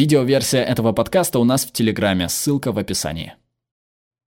Видеоверсия этого подкаста у нас в Телеграме, ссылка в описании.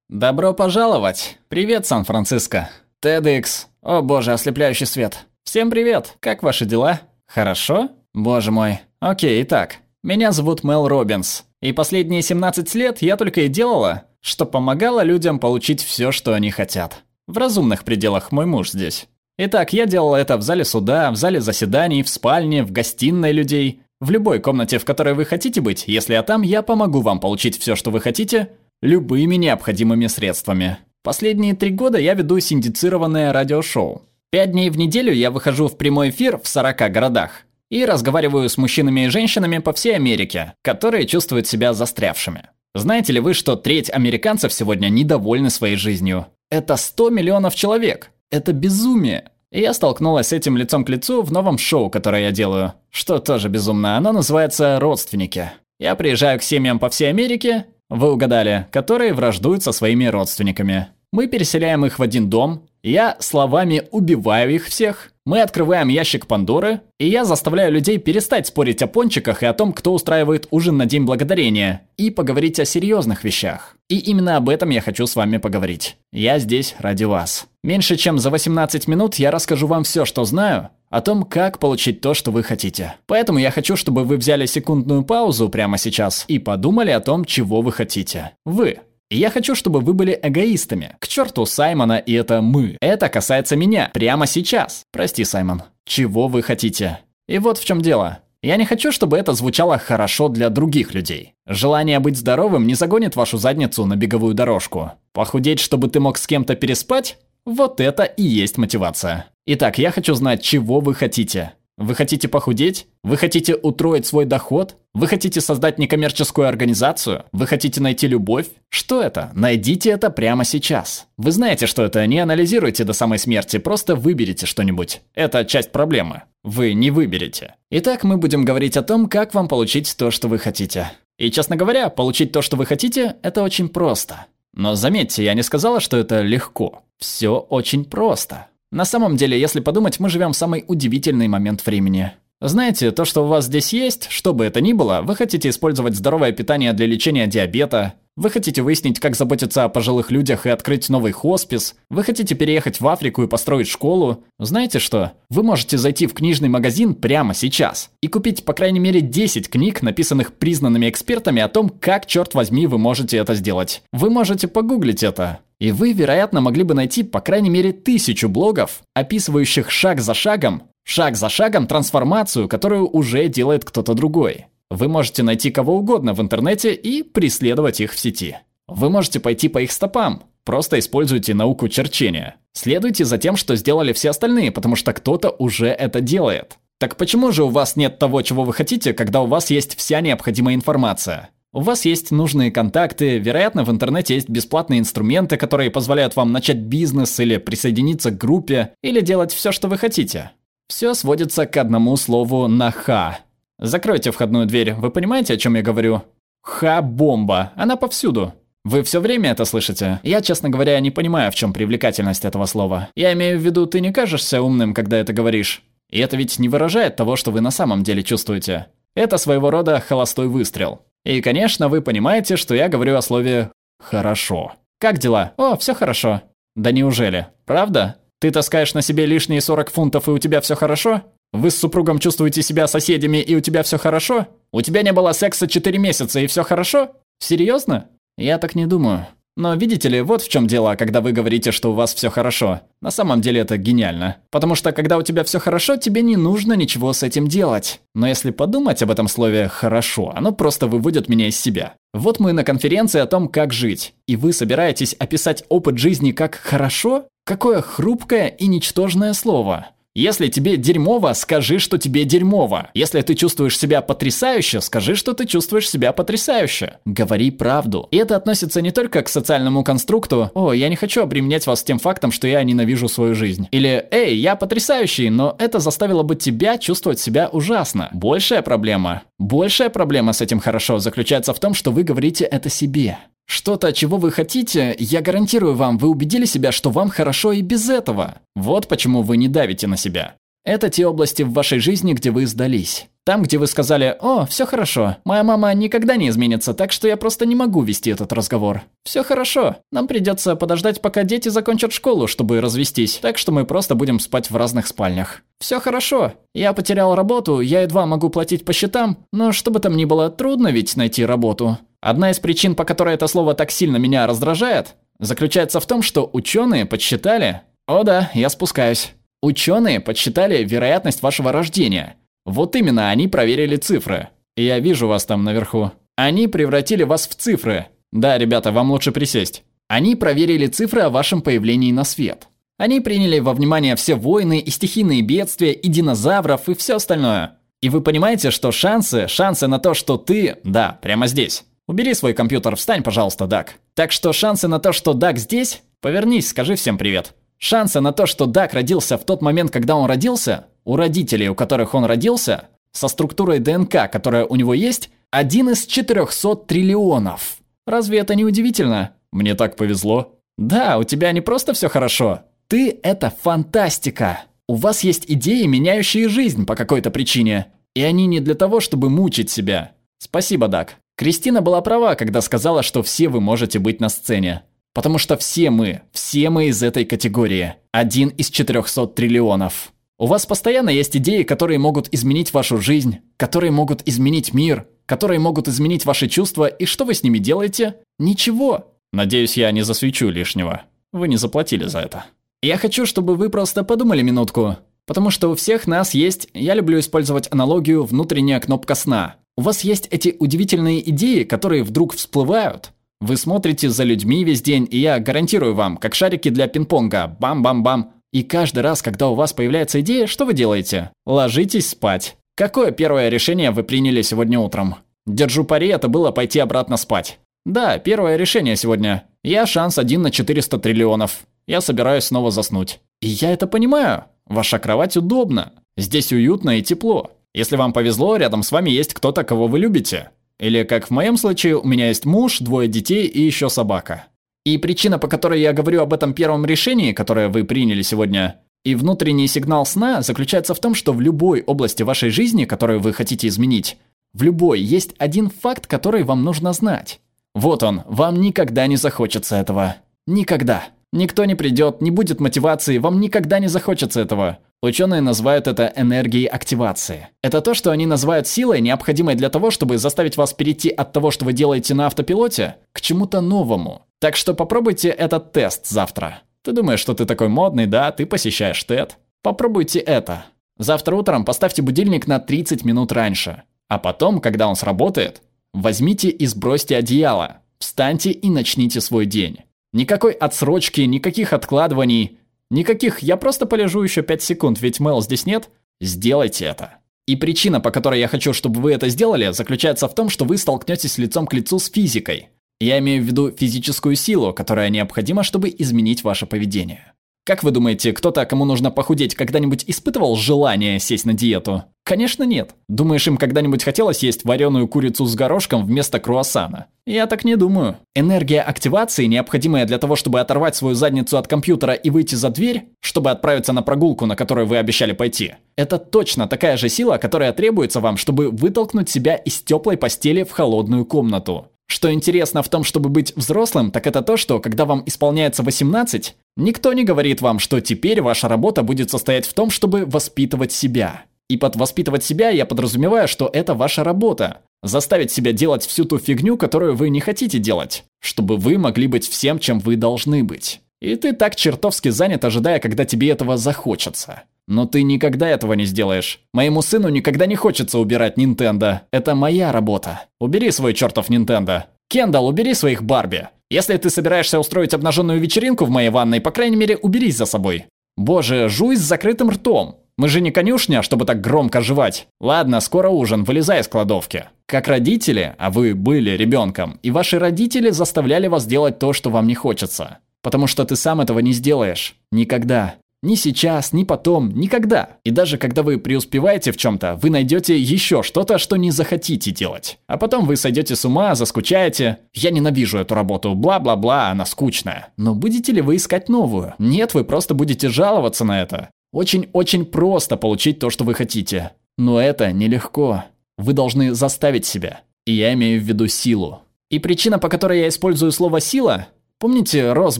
Добро пожаловать! Привет, Сан-Франциско! TEDx. О боже, ослепляющий свет. Всем привет! Как ваши дела? Хорошо? Боже мой. Окей, итак. Меня зовут Мел Робинс. И последние 17 лет я только и делала, что помогала людям получить все, что они хотят. В разумных пределах мой муж здесь. Итак, я делала это в зале суда, в зале заседаний, в спальне, в гостиной людей, в любой комнате, в которой вы хотите быть, если я там, я помогу вам получить все, что вы хотите, любыми необходимыми средствами. Последние три года я веду синдицированное радиошоу. Пять дней в неделю я выхожу в прямой эфир в 40 городах и разговариваю с мужчинами и женщинами по всей Америке, которые чувствуют себя застрявшими. Знаете ли вы, что треть американцев сегодня недовольны своей жизнью? Это 100 миллионов человек. Это безумие. И я столкнулась с этим лицом к лицу в новом шоу, которое я делаю. Что тоже безумно. Оно называется «Родственники». Я приезжаю к семьям по всей Америке, вы угадали, которые враждуют со своими родственниками. Мы переселяем их в один дом, я словами убиваю их всех, мы открываем ящик Пандоры, и я заставляю людей перестать спорить о пончиках и о том, кто устраивает ужин на День Благодарения, и поговорить о серьезных вещах. И именно об этом я хочу с вами поговорить. Я здесь ради вас. Меньше чем за 18 минут я расскажу вам все, что знаю, о том, как получить то, что вы хотите. Поэтому я хочу, чтобы вы взяли секундную паузу прямо сейчас и подумали о том, чего вы хотите. Вы. Я хочу, чтобы вы были эгоистами. К черту Саймона и это мы. Это касается меня. Прямо сейчас. Прости, Саймон. Чего вы хотите? И вот в чем дело. Я не хочу, чтобы это звучало хорошо для других людей. Желание быть здоровым не загонит вашу задницу на беговую дорожку. Похудеть, чтобы ты мог с кем-то переспать? Вот это и есть мотивация. Итак, я хочу знать, чего вы хотите. Вы хотите похудеть? Вы хотите утроить свой доход? Вы хотите создать некоммерческую организацию? Вы хотите найти любовь? Что это? Найдите это прямо сейчас. Вы знаете, что это, не анализируйте до самой смерти, просто выберите что-нибудь. Это часть проблемы. Вы не выберете. Итак, мы будем говорить о том, как вам получить то, что вы хотите. И, честно говоря, получить то, что вы хотите, это очень просто. Но заметьте, я не сказала, что это легко. Все очень просто. На самом деле, если подумать, мы живем в самый удивительный момент времени. Знаете, то, что у вас здесь есть, что бы это ни было, вы хотите использовать здоровое питание для лечения диабета, вы хотите выяснить, как заботиться о пожилых людях и открыть новый хоспис, вы хотите переехать в Африку и построить школу. Знаете что? Вы можете зайти в книжный магазин прямо сейчас и купить по крайней мере 10 книг, написанных признанными экспертами о том, как, черт возьми, вы можете это сделать. Вы можете погуглить это. И вы, вероятно, могли бы найти по крайней мере тысячу блогов, описывающих шаг за шагом, шаг за шагом трансформацию, которую уже делает кто-то другой. Вы можете найти кого угодно в интернете и преследовать их в сети. Вы можете пойти по их стопам, просто используйте науку черчения. Следуйте за тем, что сделали все остальные, потому что кто-то уже это делает. Так почему же у вас нет того, чего вы хотите, когда у вас есть вся необходимая информация? У вас есть нужные контакты, вероятно, в интернете есть бесплатные инструменты, которые позволяют вам начать бизнес или присоединиться к группе, или делать все, что вы хотите. Все сводится к одному слову на «ха». Закройте входную дверь, вы понимаете, о чем я говорю? Ха-бомба, она повсюду. Вы все время это слышите? Я, честно говоря, не понимаю, в чем привлекательность этого слова. Я имею в виду, ты не кажешься умным, когда это говоришь. И это ведь не выражает того, что вы на самом деле чувствуете. Это своего рода холостой выстрел. И, конечно, вы понимаете, что я говорю о слове «хорошо». Как дела? О, все хорошо. Да неужели? Правда? Ты таскаешь на себе лишние 40 фунтов, и у тебя все хорошо? Вы с супругом чувствуете себя соседями, и у тебя все хорошо? У тебя не было секса 4 месяца, и все хорошо? Серьезно? Я так не думаю. Но видите ли, вот в чем дело, когда вы говорите, что у вас все хорошо. На самом деле это гениально. Потому что когда у тебя все хорошо, тебе не нужно ничего с этим делать. Но если подумать об этом слове «хорошо», оно просто выводит меня из себя. Вот мы на конференции о том, как жить. И вы собираетесь описать опыт жизни как «хорошо»? Какое хрупкое и ничтожное слово. Если тебе дерьмово, скажи, что тебе дерьмово. Если ты чувствуешь себя потрясающе, скажи, что ты чувствуешь себя потрясающе. Говори правду. И это относится не только к социальному конструкту «О, я не хочу обременять вас тем фактом, что я ненавижу свою жизнь». Или «Эй, я потрясающий, но это заставило бы тебя чувствовать себя ужасно». Большая проблема, большая проблема с этим хорошо заключается в том, что вы говорите это себе. Что-то, чего вы хотите, я гарантирую вам, вы убедили себя, что вам хорошо и без этого. Вот почему вы не давите на себя. Это те области в вашей жизни, где вы сдались. Там, где вы сказали «О, все хорошо, моя мама никогда не изменится, так что я просто не могу вести этот разговор». Все хорошо, нам придется подождать, пока дети закончат школу, чтобы развестись, так что мы просто будем спать в разных спальнях. Все хорошо, я потерял работу, я едва могу платить по счетам, но что бы там ни было, трудно ведь найти работу. Одна из причин, по которой это слово так сильно меня раздражает, заключается в том, что ученые подсчитали... О да, я спускаюсь. Ученые подсчитали вероятность вашего рождения – вот именно они проверили цифры. я вижу вас там наверху. Они превратили вас в цифры. Да, ребята, вам лучше присесть. Они проверили цифры о вашем появлении на свет. Они приняли во внимание все войны и стихийные бедствия, и динозавров, и все остальное. И вы понимаете, что шансы, шансы на то, что ты... Да, прямо здесь. Убери свой компьютер, встань, пожалуйста, Дак. Так что шансы на то, что Дак здесь... Повернись, скажи всем привет. Шансы на то, что Дак родился в тот момент, когда он родился, у родителей, у которых он родился, со структурой ДНК, которая у него есть, один из 400 триллионов. Разве это не удивительно? Мне так повезло. Да, у тебя не просто все хорошо. Ты – это фантастика. У вас есть идеи, меняющие жизнь по какой-то причине. И они не для того, чтобы мучить себя. Спасибо, Дак. Кристина была права, когда сказала, что все вы можете быть на сцене. Потому что все мы, все мы из этой категории. Один из 400 триллионов. У вас постоянно есть идеи, которые могут изменить вашу жизнь, которые могут изменить мир, которые могут изменить ваши чувства, и что вы с ними делаете? Ничего. Надеюсь, я не засвечу лишнего. Вы не заплатили за это. Я хочу, чтобы вы просто подумали минутку. Потому что у всех нас есть, я люблю использовать аналогию, внутренняя кнопка сна. У вас есть эти удивительные идеи, которые вдруг всплывают. Вы смотрите за людьми весь день, и я гарантирую вам, как шарики для пинг-понга, бам-бам-бам, и каждый раз, когда у вас появляется идея, что вы делаете? Ложитесь спать. Какое первое решение вы приняли сегодня утром? Держу пари, это было пойти обратно спать. Да, первое решение сегодня. Я шанс 1 на 400 триллионов. Я собираюсь снова заснуть. И я это понимаю. Ваша кровать удобна. Здесь уютно и тепло. Если вам повезло, рядом с вами есть кто-то, кого вы любите. Или, как в моем случае, у меня есть муж, двое детей и еще собака. И причина, по которой я говорю об этом первом решении, которое вы приняли сегодня, и внутренний сигнал сна заключается в том, что в любой области вашей жизни, которую вы хотите изменить, в любой есть один факт, который вам нужно знать. Вот он, вам никогда не захочется этого. Никогда. Никто не придет, не будет мотивации, вам никогда не захочется этого. Ученые называют это энергией активации. Это то, что они называют силой, необходимой для того, чтобы заставить вас перейти от того, что вы делаете на автопилоте, к чему-то новому. Так что попробуйте этот тест завтра. Ты думаешь, что ты такой модный, да? Ты посещаешь TED? Попробуйте это. Завтра утром поставьте будильник на 30 минут раньше. А потом, когда он сработает, возьмите и сбросьте одеяло. Встаньте и начните свой день. Никакой отсрочки, никаких откладываний, никаких «я просто полежу еще 5 секунд, ведь Мэл здесь нет». Сделайте это. И причина, по которой я хочу, чтобы вы это сделали, заключается в том, что вы столкнетесь лицом к лицу с физикой. Я имею в виду физическую силу, которая необходима, чтобы изменить ваше поведение. Как вы думаете, кто-то, кому нужно похудеть, когда-нибудь испытывал желание сесть на диету? Конечно, нет. Думаешь, им когда-нибудь хотелось есть вареную курицу с горошком вместо круассана? Я так не думаю. Энергия активации, необходимая для того, чтобы оторвать свою задницу от компьютера и выйти за дверь, чтобы отправиться на прогулку, на которую вы обещали пойти, это точно такая же сила, которая требуется вам, чтобы вытолкнуть себя из теплой постели в холодную комнату. Что интересно в том, чтобы быть взрослым, так это то, что когда вам исполняется 18, никто не говорит вам, что теперь ваша работа будет состоять в том, чтобы воспитывать себя. И под воспитывать себя я подразумеваю, что это ваша работа. Заставить себя делать всю ту фигню, которую вы не хотите делать, чтобы вы могли быть всем, чем вы должны быть. И ты так чертовски занят, ожидая, когда тебе этого захочется. Но ты никогда этого не сделаешь. Моему сыну никогда не хочется убирать Нинтендо. Это моя работа. Убери свой чертов Нинтендо. Кендалл, убери своих Барби. Если ты собираешься устроить обнаженную вечеринку в моей ванной, по крайней мере, уберись за собой. Боже, жуй с закрытым ртом. Мы же не конюшня, чтобы так громко жевать. Ладно, скоро ужин, вылезай из кладовки. Как родители, а вы были ребенком, и ваши родители заставляли вас делать то, что вам не хочется. Потому что ты сам этого не сделаешь. Никогда. Ни сейчас, ни потом, никогда. И даже когда вы преуспеваете в чем-то, вы найдете еще что-то, что не захотите делать. А потом вы сойдете с ума, заскучаете. Я ненавижу эту работу, бла-бла-бла, она скучная. Но будете ли вы искать новую? Нет, вы просто будете жаловаться на это. Очень-очень просто получить то, что вы хотите. Но это нелегко. Вы должны заставить себя. И я имею в виду силу. И причина, по которой я использую слово «сила», Помните, Рос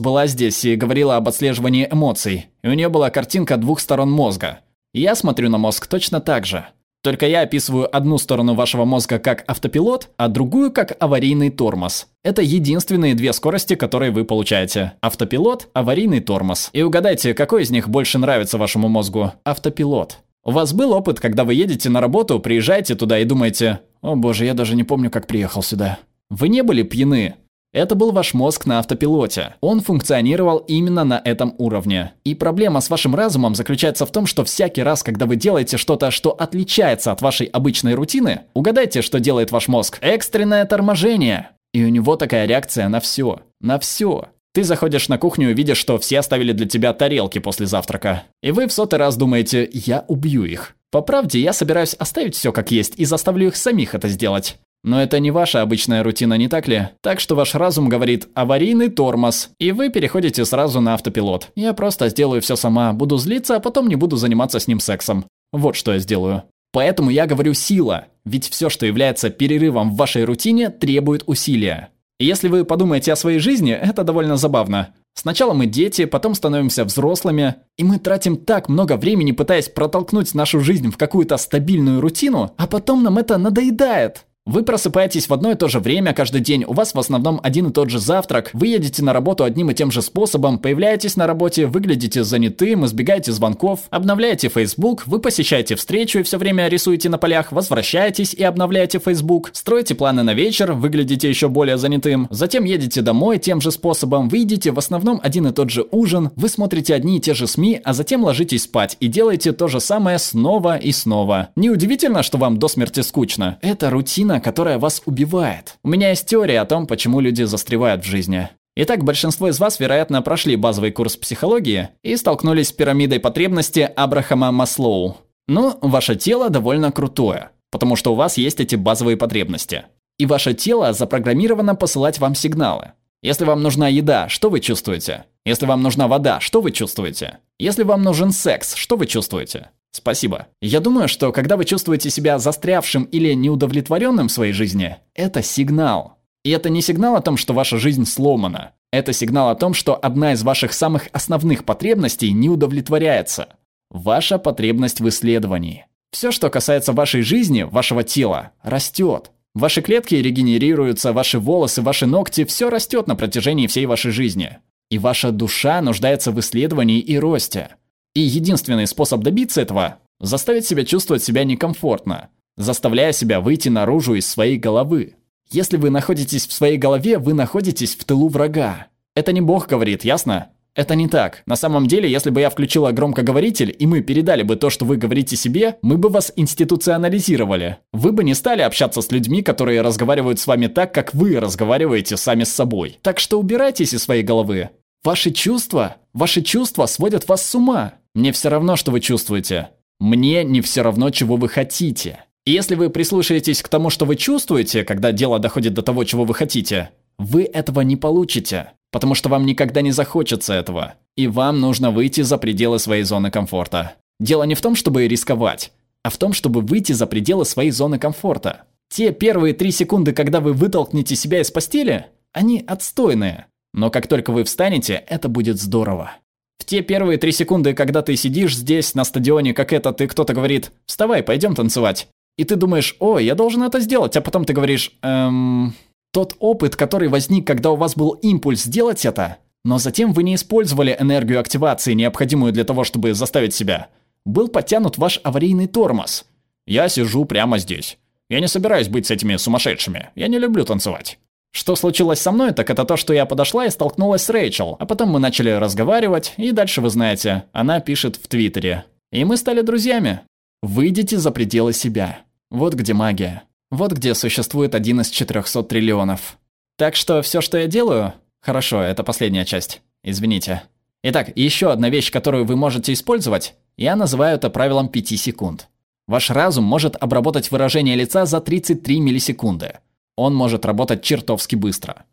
была здесь и говорила об отслеживании эмоций, и у нее была картинка двух сторон мозга. я смотрю на мозг точно так же. Только я описываю одну сторону вашего мозга как автопилот, а другую как аварийный тормоз. Это единственные две скорости, которые вы получаете. Автопилот, аварийный тормоз. И угадайте, какой из них больше нравится вашему мозгу? Автопилот. У вас был опыт, когда вы едете на работу, приезжаете туда и думаете, «О боже, я даже не помню, как приехал сюда». Вы не были пьяны, это был ваш мозг на автопилоте. Он функционировал именно на этом уровне. И проблема с вашим разумом заключается в том, что всякий раз, когда вы делаете что-то, что отличается от вашей обычной рутины, угадайте, что делает ваш мозг. Экстренное торможение. И у него такая реакция на все. На все. Ты заходишь на кухню и видишь, что все оставили для тебя тарелки после завтрака. И вы в сотый раз думаете «я убью их». По правде, я собираюсь оставить все как есть и заставлю их самих это сделать. Но это не ваша обычная рутина, не так ли? Так что ваш разум говорит «аварийный тормоз», и вы переходите сразу на автопилот. Я просто сделаю все сама, буду злиться, а потом не буду заниматься с ним сексом. Вот что я сделаю. Поэтому я говорю «сила», ведь все, что является перерывом в вашей рутине, требует усилия. Если вы подумаете о своей жизни, это довольно забавно. Сначала мы дети, потом становимся взрослыми, и мы тратим так много времени, пытаясь протолкнуть нашу жизнь в какую-то стабильную рутину, а потом нам это надоедает. Вы просыпаетесь в одно и то же время каждый день, у вас в основном один и тот же завтрак, вы едете на работу одним и тем же способом, появляетесь на работе, выглядите занятым, избегаете звонков, обновляете Facebook, вы посещаете встречу и все время рисуете на полях, возвращаетесь и обновляете Facebook, строите планы на вечер, выглядите еще более занятым, затем едете домой тем же способом, вы едите в основном один и тот же ужин, вы смотрите одни и те же СМИ, а затем ложитесь спать и делаете то же самое снова и снова. Неудивительно, что вам до смерти скучно. Это рутина рутина, которая вас убивает. У меня есть теория о том, почему люди застревают в жизни. Итак, большинство из вас, вероятно, прошли базовый курс психологии и столкнулись с пирамидой потребности Абрахама Маслоу. Ну, ваше тело довольно крутое, потому что у вас есть эти базовые потребности. И ваше тело запрограммировано посылать вам сигналы. Если вам нужна еда, что вы чувствуете? Если вам нужна вода, что вы чувствуете? Если вам нужен секс, что вы чувствуете? Спасибо. Я думаю, что когда вы чувствуете себя застрявшим или неудовлетворенным в своей жизни, это сигнал. И это не сигнал о том, что ваша жизнь сломана. Это сигнал о том, что одна из ваших самых основных потребностей не удовлетворяется. Ваша потребность в исследовании. Все, что касается вашей жизни, вашего тела, растет. Ваши клетки регенерируются, ваши волосы, ваши ногти, все растет на протяжении всей вашей жизни. И ваша душа нуждается в исследовании и росте. И единственный способ добиться этого – заставить себя чувствовать себя некомфортно, заставляя себя выйти наружу из своей головы. Если вы находитесь в своей голове, вы находитесь в тылу врага. Это не Бог говорит, ясно? Это не так. На самом деле, если бы я включила громкоговоритель, и мы передали бы то, что вы говорите себе, мы бы вас институционализировали. Вы бы не стали общаться с людьми, которые разговаривают с вами так, как вы разговариваете сами с собой. Так что убирайтесь из своей головы. Ваши чувства, ваши чувства сводят вас с ума. Мне все равно, что вы чувствуете. Мне не все равно, чего вы хотите. И если вы прислушаетесь к тому, что вы чувствуете, когда дело доходит до того, чего вы хотите, вы этого не получите, потому что вам никогда не захочется этого. И вам нужно выйти за пределы своей зоны комфорта. Дело не в том, чтобы рисковать, а в том, чтобы выйти за пределы своей зоны комфорта. Те первые три секунды, когда вы вытолкнете себя из постели, они отстойные. Но как только вы встанете, это будет здорово. В те первые три секунды, когда ты сидишь здесь, на стадионе, как этот, и кто-то говорит «Вставай, пойдем танцевать». И ты думаешь «О, я должен это сделать», а потом ты говоришь «Эм...» Тот опыт, который возник, когда у вас был импульс сделать это, но затем вы не использовали энергию активации, необходимую для того, чтобы заставить себя, был подтянут ваш аварийный тормоз. Я сижу прямо здесь. Я не собираюсь быть с этими сумасшедшими. Я не люблю танцевать. Что случилось со мной, так это то, что я подошла и столкнулась с Рэйчел, а потом мы начали разговаривать, и дальше вы знаете, она пишет в Твиттере. И мы стали друзьями. Выйдите за пределы себя. Вот где магия. Вот где существует один из 400 триллионов. Так что все, что я делаю... Хорошо, это последняя часть. Извините. Итак, еще одна вещь, которую вы можете использовать, я называю это правилом 5 секунд. Ваш разум может обработать выражение лица за 33 миллисекунды. Он может работать чертовски быстро.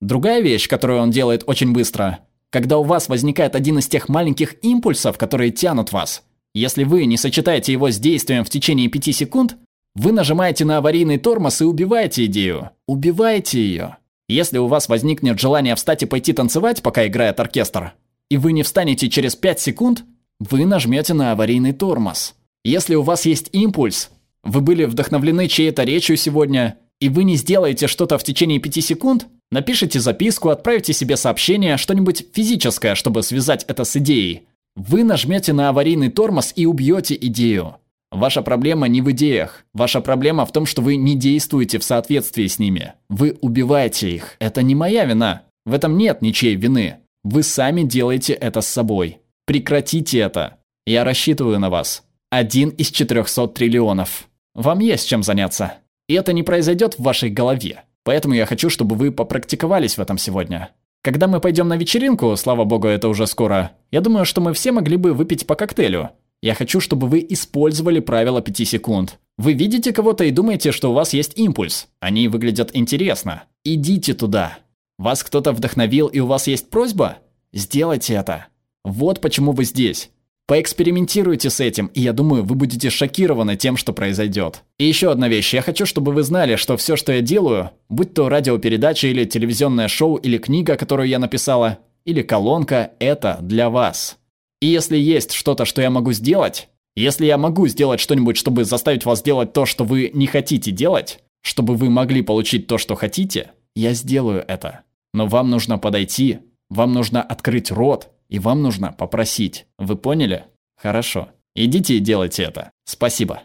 Другая вещь, которую он делает очень быстро, когда у вас возникает один из тех маленьких импульсов, которые тянут вас, Если вы не сочетаете его с действием в течение 5 секунд, вы нажимаете на аварийный тормоз и убиваете идею. Убиваете ее. Если у вас возникнет желание встать и пойти танцевать, пока играет оркестр, и вы не встанете через 5 секунд, вы нажмете на аварийный тормоз. Если у вас есть импульс, вы были вдохновлены чьей-то речью сегодня, и вы не сделаете что-то в течение 5 секунд, напишите записку, отправите себе сообщение, что-нибудь физическое, чтобы связать это с идеей. Вы нажмете на аварийный тормоз и убьете идею. Ваша проблема не в идеях. Ваша проблема в том, что вы не действуете в соответствии с ними. Вы убиваете их. Это не моя вина. В этом нет ничьей вины. Вы сами делаете это с собой. Прекратите это. Я рассчитываю на вас. Один из 400 триллионов. Вам есть чем заняться. И это не произойдет в вашей голове. Поэтому я хочу, чтобы вы попрактиковались в этом сегодня. Когда мы пойдем на вечеринку, слава богу, это уже скоро, я думаю, что мы все могли бы выпить по коктейлю. Я хочу, чтобы вы использовали правило 5 секунд. Вы видите кого-то и думаете, что у вас есть импульс. Они выглядят интересно. Идите туда. Вас кто-то вдохновил и у вас есть просьба? Сделайте это. Вот почему вы здесь. Поэкспериментируйте с этим, и я думаю, вы будете шокированы тем, что произойдет. И еще одна вещь. Я хочу, чтобы вы знали, что все, что я делаю, будь то радиопередача или телевизионное шоу, или книга, которую я написала, или колонка, это для вас. И если есть что-то, что я могу сделать, если я могу сделать что-нибудь, чтобы заставить вас делать то, что вы не хотите делать, чтобы вы могли получить то, что хотите, я сделаю это. Но вам нужно подойти, вам нужно открыть рот, и вам нужно попросить. Вы поняли? Хорошо. Идите и делайте это. Спасибо.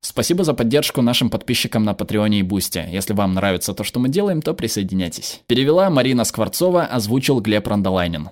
Спасибо за поддержку нашим подписчикам на Патреоне и Бусте. Если вам нравится то, что мы делаем, то присоединяйтесь. Перевела Марина Скворцова, озвучил Глеб Рандолайнин.